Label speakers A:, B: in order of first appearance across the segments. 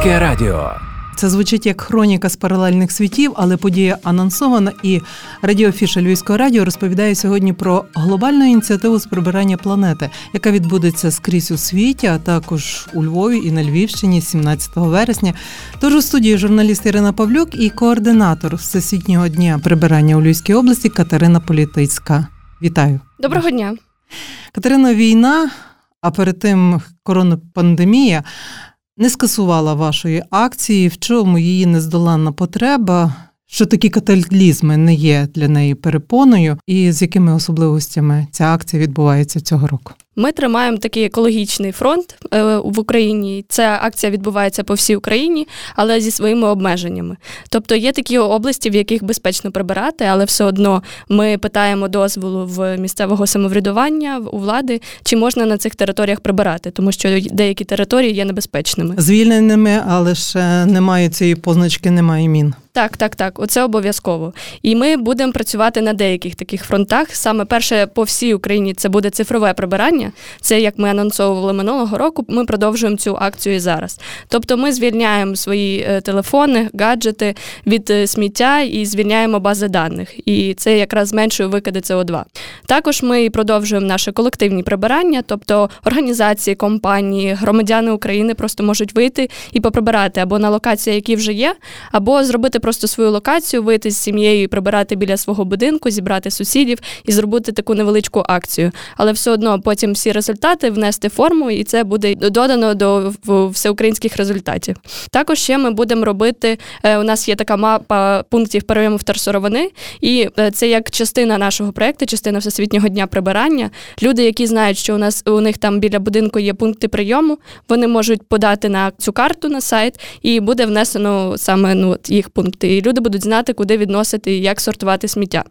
A: Львівське радіо.
B: Це звучить як хроніка з паралельних світів, але подія анонсована. І радіофіша Львівського радіо розповідає сьогодні про глобальну ініціативу з прибирання планети, яка відбудеться скрізь у світі, а також у Львові і на Львівщині 17 вересня. Тож у студії журналіст Ірина Павлюк і координатор всесвітнього дня прибирання у Львівській області Катерина Політицька. Вітаю!
C: Доброго дня,
B: Катерина. Війна, а перед тим коронапандемія не скасувала вашої акції, в чому її нездоланна потреба, що такі катаклізми не є для неї перепоною, і з якими особливостями ця акція відбувається цього року.
C: Ми тримаємо такий екологічний фронт е, в Україні. Ця акція відбувається по всій Україні, але зі своїми обмеженнями. Тобто є такі області, в яких безпечно прибирати, але все одно ми питаємо дозволу в місцевого самоврядування у влади, чи можна на цих територіях прибирати, тому що деякі території є небезпечними.
B: Звільненими, але ще немає цієї позначки, немає мін.
C: Так, так, так, оце обов'язково. І ми будемо працювати на деяких таких фронтах. Саме перше по всій Україні це буде цифрове прибирання. Це як ми анонсовували минулого року. Ми продовжуємо цю акцію і зараз. Тобто, ми звільняємо свої е, телефони, гаджети від е, сміття і звільняємо бази даних. І це якраз зменшує викиди СО2. Також ми продовжуємо наше колективні прибирання, тобто організації, компанії, громадяни України просто можуть вийти і поприбирати або на локації, які вже є, або зробити просто свою локацію, вийти з сім'єю і прибирати біля свого будинку, зібрати сусідів і зробити таку невеличку акцію. Але все одно потім всі результати внести форму, і це буде додано до всеукраїнських результатів. Також ще ми будемо робити. Е, у нас є така мапа пунктів прийому вторсировини, і е, це як частина нашого проєкту, частина всесвітнього дня прибирання. Люди, які знають, що у нас у них там біля будинку є пункти прийому, вони можуть подати на цю карту на сайт, і буде внесено саме ну їх пункти, і люди будуть знати, куди відносити і як сортувати сміття.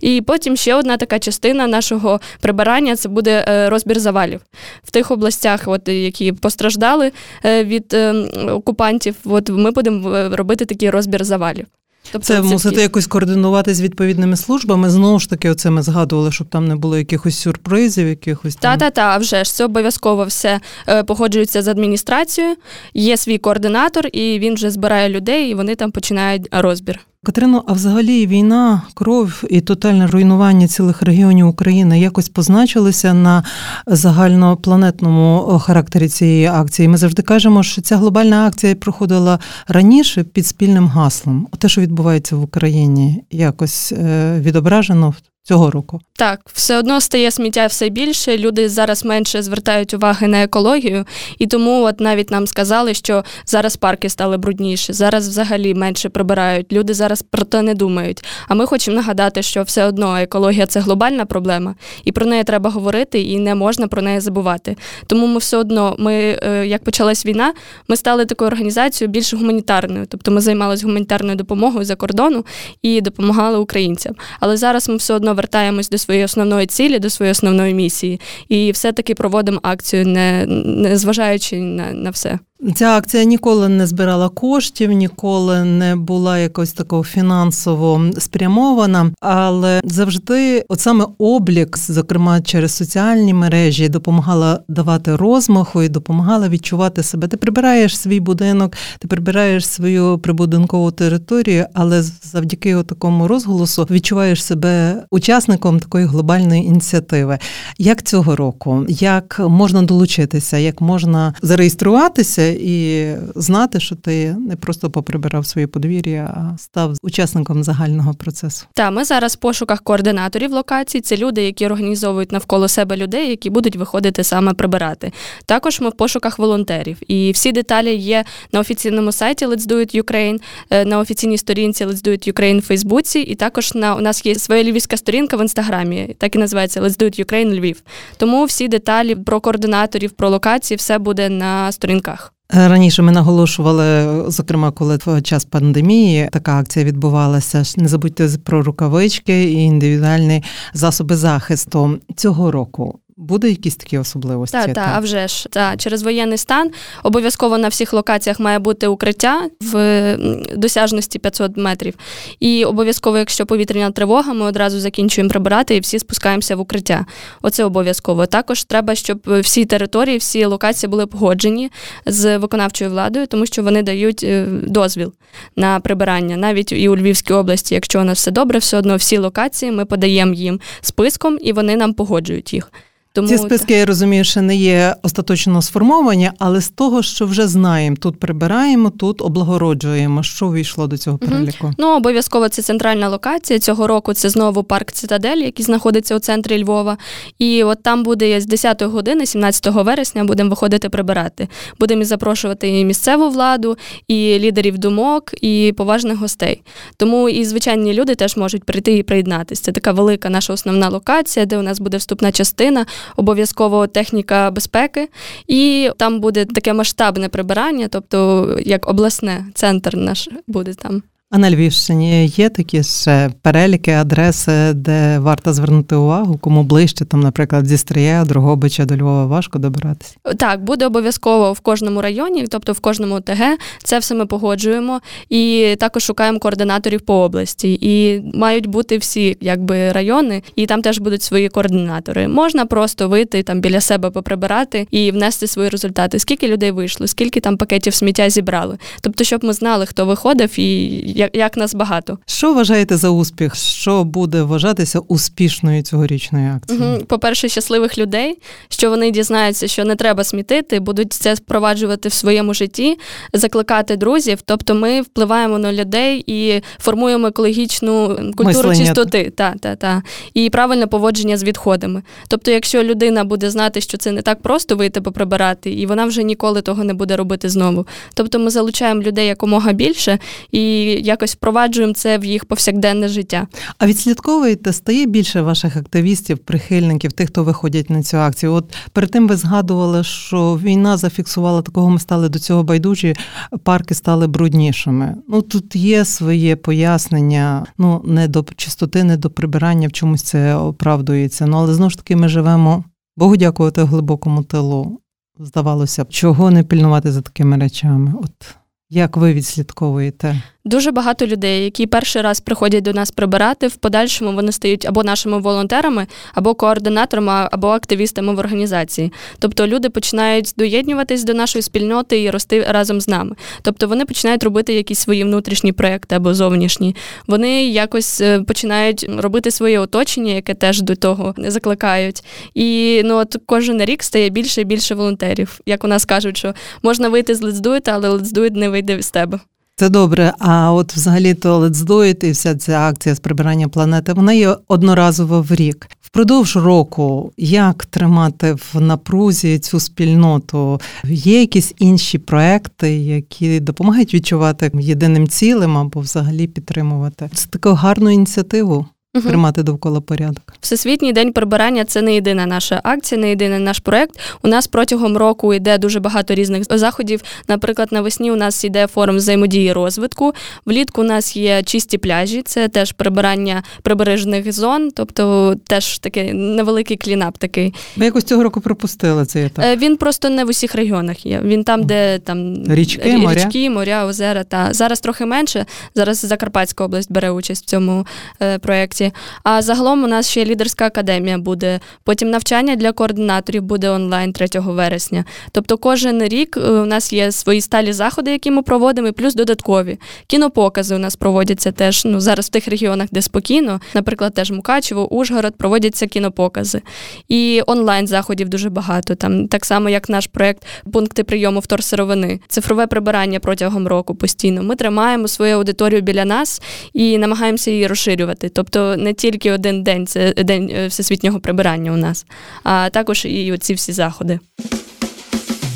C: І потім ще одна така частина нашого прибирання це буде е, розбір завалів в тих областях, от які постраждали е, від е, окупантів. От ми будемо робити такий розбір завалів.
B: Тобто це мусите якось координувати з відповідними службами. Знову ж таки, оце ми згадували, щоб там не було якихось сюрпризів, якихось
C: та та та вже ж це обов'язково все погоджується з адміністрацією. Є свій координатор, і він вже збирає людей, і вони там починають розбір.
B: Катерино, а взагалі війна, кров і тотальне руйнування цілих регіонів України якось позначилися на загальнопланетному характері цієї акції. Ми завжди кажемо, що ця глобальна акція проходила раніше під спільним гаслом. Те, що відбувається в Україні, якось е, відображено цього року.
C: Так, все одно стає сміття все більше. Люди зараз менше звертають уваги на екологію, і тому от навіть нам сказали, що зараз парки стали брудніші, зараз взагалі менше прибирають. Люди зараз про це не думають. А ми хочемо нагадати, що все одно екологія це глобальна проблема, і про неї треба говорити, і не можна про неї забувати. Тому ми все одно, ми е, як почалась війна, ми стали такою організацією більш гуманітарною, тобто ми займалися гуманітарною допомогою за кордону і допомагали українцям. Але зараз ми все одно вертаємось до своєї основної цілі, до своєї основної місії, і все-таки проводимо акцію, не, не зважаючи на, на все.
B: Ця акція ніколи не збирала коштів, ніколи не була якось такого фінансово спрямована, але завжди, от саме облік, зокрема через соціальні мережі, допомагала давати розмаху і допомагала відчувати себе. Ти прибираєш свій будинок, ти прибираєш свою прибудинкову територію, але завдяки такому розголосу відчуваєш себе учасником такої глобальної ініціативи. Як цього року, як можна долучитися, як можна зареєструватися? І знати, що ти не просто поприбирав своє подвір'я, а став учасником загального процесу.
C: Так, ми зараз в пошуках координаторів локацій. Це люди, які організовують навколо себе людей, які будуть виходити саме прибирати. Також ми в пошуках волонтерів. І всі деталі є на офіційному сайті Let's Do It Ukraine, е, на офіційній сторінці Let's Do It Ukraine в Фейсбуці. І також на у нас є своя львівська сторінка в інстаграмі, так і називається Let's Do It Ukraine Львів. Тому всі деталі про координаторів, про локації, все буде на сторінках.
B: Раніше ми наголошували, зокрема, коли в час пандемії така акція відбувалася. Не забудьте про рукавички і індивідуальні засоби захисту цього року. Буде якісь такі особливості?
C: Так, так, а вже ж та через воєнний стан обов'язково на всіх локаціях має бути укриття в досяжності 500 метрів. І обов'язково, якщо повітряна тривога, ми одразу закінчуємо прибирати і всі спускаємося в укриття. Оце обов'язково. Також треба, щоб всі території, всі локації були погоджені з виконавчою владою, тому що вони дають е, дозвіл на прибирання. Навіть і у Львівській області, якщо у нас все добре, все одно всі локації ми подаємо їм списком і вони нам погоджують їх.
B: Тому ці списки я розумію, що не є остаточно сформовані, але з того, що вже знаємо, тут прибираємо, тут облагороджуємо. Що увійшло до цього переліку?
C: Угу. Ну обов'язково це центральна локація. Цього року це знову парк Цитадель, який знаходиться у центрі Львова. І от там буде з 10 години, 17 вересня, будемо виходити прибирати. Будемо запрошувати і місцеву владу, і лідерів думок, і поважних гостей. Тому і звичайні люди теж можуть прийти і приєднатися. Це така велика наша основна локація, де у нас буде вступна частина обов'язково техніка безпеки, і там буде таке масштабне прибирання, тобто як обласне центр наш буде там.
B: А на Львівщині є такі ще переліки, адреси, де варто звернути увагу, кому ближче, там, наприклад, зі Стрия, Другобича до Львова важко добиратися?
C: Так, буде обов'язково в кожному районі, тобто в кожному ТГ. Це все ми погоджуємо і також шукаємо координаторів по області. І мають бути всі якби райони, і там теж будуть свої координатори. Можна просто вийти там біля себе поприбирати і внести свої результати. Скільки людей вийшло, скільки там пакетів сміття зібрали. Тобто, щоб ми знали, хто виходив і як, як нас багато.
B: Що вважаєте за успіх? Що буде вважатися успішною цьогорічною акцією?
C: Угу. По-перше, щасливих людей, що вони дізнаються, що не треба смітити, будуть це впроваджувати в своєму житті, закликати друзів. Тобто, ми впливаємо на людей і формуємо екологічну культуру Мислення. чистоти, та, та, та, і правильне поводження з відходами. Тобто, якщо людина буде знати, що це не так просто вийти поприбирати, і вона вже ніколи того не буде робити знову. Тобто, ми залучаємо людей якомога більше і якось впроваджуємо це в їх повсякденне життя.
B: А відслідковуєте, стає більше ваших активістів, прихильників, тих, хто виходять на цю акцію. От перед тим ви згадували, що війна зафіксувала такого, ми стали до цього байдужі, парки стали бруднішими. Ну тут є своє пояснення, ну не до чистоти, не до прибирання, в чомусь це оправдується. Ну але знову ж таки ми живемо. Богу дякувати глибокому тилу. Здавалося б, чого не пільнувати за такими речами. От як ви відслідковуєте?
C: Дуже багато людей, які перший раз приходять до нас прибирати, в подальшому вони стають або нашими волонтерами, або координаторами, або активістами в організації. Тобто люди починають доєднуватись до нашої спільноти і рости разом з нами. Тобто вони починають робити якісь свої внутрішні проекти або зовнішні. Вони якось е, починають робити своє оточення, яке теж до того закликають. І ну от кожен рік стає більше і більше волонтерів. Як у нас кажуть, що можна вийти з лецдуйта, але лецдуйт не вийде з тебе.
B: Це добре. А от взагалі то Let's і вся ця акція з прибирання планети, вона є одноразово в рік. Впродовж року як тримати в напрузі цю спільноту? Є якісь інші проекти, які допомагають відчувати єдиним цілим або взагалі підтримувати це таку гарну ініціативу угу. тримати довкола порядок.
C: Всесвітній день прибирання це не єдина наша акція, не єдиний наш проект. У нас протягом року йде дуже багато різних заходів. Наприклад, навесні у нас йде форум взаємодії розвитку. Влітку у нас є чисті пляжі, це теж прибирання прибережних зон, тобто теж такий невеликий клінап. Такий
B: ми якось цього року пропустили цей етап.
C: Він просто не в усіх регіонах є. Він там, де там
B: річки, моря,
C: річки, моря, озера. Та зараз трохи менше. Зараз Закарпатська область бере участь в цьому е, проєкті році. А загалом у нас ще лідерська академія буде. Потім навчання для координаторів буде онлайн 3 вересня. Тобто, кожен рік е, у нас є свої сталі заходи, які ми проводимо, і плюс додаткові. Кінопокази у нас проводяться теж ну зараз в тих регіонах, де спокійно, наприклад, теж Мукачево, Ужгород, проводяться кінопокази. І онлайн заходів дуже багато. Там так само, як наш проект пункти прийому вторсировини, цифрове прибирання протягом року постійно. Ми тримаємо свою аудиторію біля нас і намагаємося її розширювати. Тобто не тільки один день це день е, всесвітнього прибирання у нас, а також і оці всі заходи.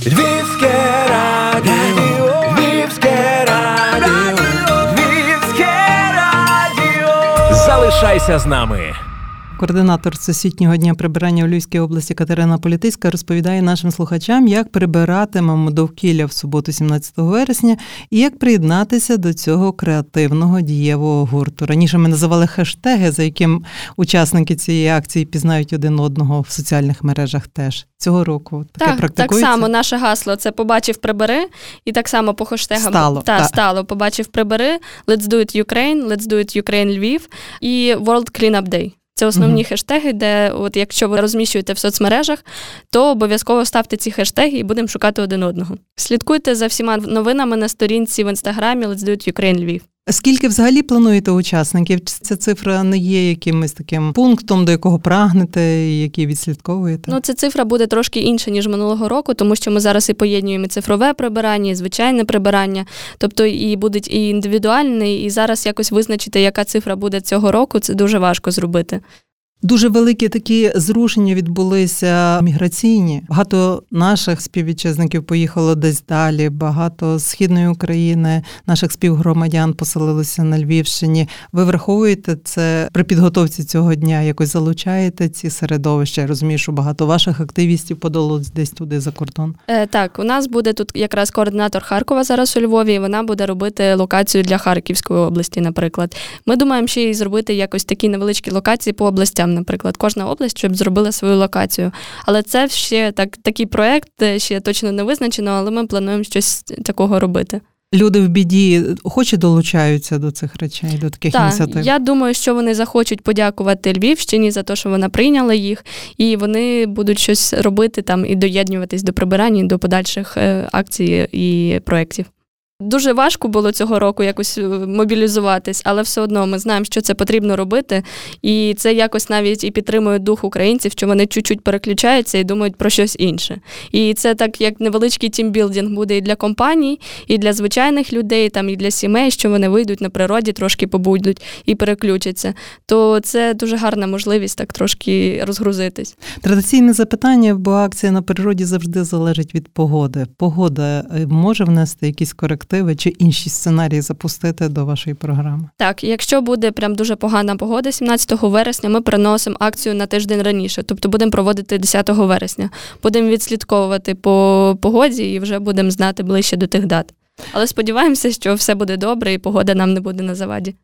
C: Львівське радіо, Львівське
A: радіо, Львівське радіо. Залишайся з нами.
B: Координатор всесвітнього дня прибирання у Львівській області Катерина Політиська розповідає нашим слухачам, як прибиратимемо довкілля в суботу, 17 вересня, і як приєднатися до цього креативного дієвого гурту. Раніше ми називали хештеги, за яким учасники цієї акції пізнають один одного в соціальних мережах. Теж цього року таке
C: так,
B: практикується?
C: Так само наше гасло це побачив прибери, і так само по хештегам
B: стало,
C: та,
B: та.
C: стало побачив прибери. Let's do it Ukraine, let's do it Ukraine Львів і World Cleanup Day. Це основні uh-huh. хештеги, де, от якщо ви розміщуєте в соцмережах, то обов'язково ставте ці хештеги і будемо шукати один одного. Слідкуйте за всіма новинами на сторінці в інстаграмі Let's do it Ukraine Львів.
B: Скільки взагалі плануєте учасників? Ця цифра не є якимось таким пунктом, до якого прагнете, який відслідковуєте?
C: Ну, ця цифра буде трошки інша, ніж минулого року, тому що ми зараз і поєднуємо цифрове прибирання, і звичайне прибирання, тобто і буде і індивідуальне, і зараз якось визначити, яка цифра буде цього року, це дуже важко зробити.
B: Дуже великі такі зрушення відбулися міграційні. Багато наших співвітчизників поїхало десь далі. Багато східної України наших співгромадян поселилися на Львівщині. Ви враховуєте це при підготовці цього дня? Якось залучаєте ці середовища? Я розумію, що багато ваших активістів подалось десь туди за кордон.
C: Е, Так, у нас буде тут якраз координатор Харкова зараз у Львові. Вона буде робити локацію для Харківської області. Наприклад, ми думаємо ще й зробити якось такі невеличкі локації по областям наприклад, кожна область, щоб зробила свою локацію. Але це ще так, такий проект ще точно не визначено, але ми плануємо щось такого робити.
B: Люди в біді охоче долучаються до цих речей, до таких
C: так,
B: ініціатив?
C: Я думаю, що вони захочуть подякувати Львівщині за те, що вона прийняла їх, і вони будуть щось робити там і доєднуватись до прибирання, до подальших е, акцій і проєктів. Дуже важко було цього року якось е, мобілізуватись, але все одно ми знаємо, що це потрібно робити, і це якось навіть і підтримує дух українців, що вони чуть-чуть переключаються і думають про щось інше. І це так як невеличкий тімбілдинг буде і для компаній, і для звичайних людей, там і для сімей, що вони вийдуть на природі, трошки побудуть і переключаться. То це дуже гарна можливість так трошки розгрузитись.
B: Традиційне запитання, бо акція на природі завжди залежить від погоди. Погода е, може внести якісь корективи? Перспективи чи інші сценарії запустити до вашої програми?
C: Так, якщо буде прям дуже погана погода, 17 вересня ми переносимо акцію на тиждень раніше, тобто будемо проводити 10 вересня. Будемо відслідковувати по погоді і вже будемо знати ближче до тих дат. Але сподіваємося, що все буде добре і погода нам не буде на заваді.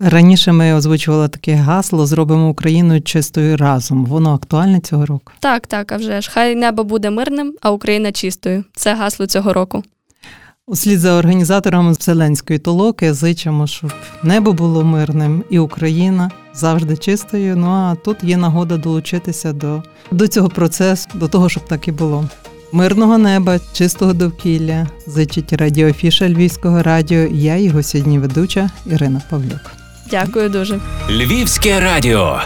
B: Раніше ми озвучували таке гасло Зробимо Україну чистою разом. Воно актуальне цього року?
C: Так, так, а вже ж. Хай небо буде мирним, а Україна чистою. Це гасло цього року.
B: Услід за організаторами Вселенської толоки зичимо, щоб небо було мирним і Україна завжди чистою. Ну а тут є нагода долучитися до, до цього процесу, до того, щоб так і було. Мирного неба, чистого довкілля, зичить радіофіша Львівського радіо. Я його сьогодні ведуча Ірина Павлюк.
C: Дякую дуже.
A: Львівське радіо.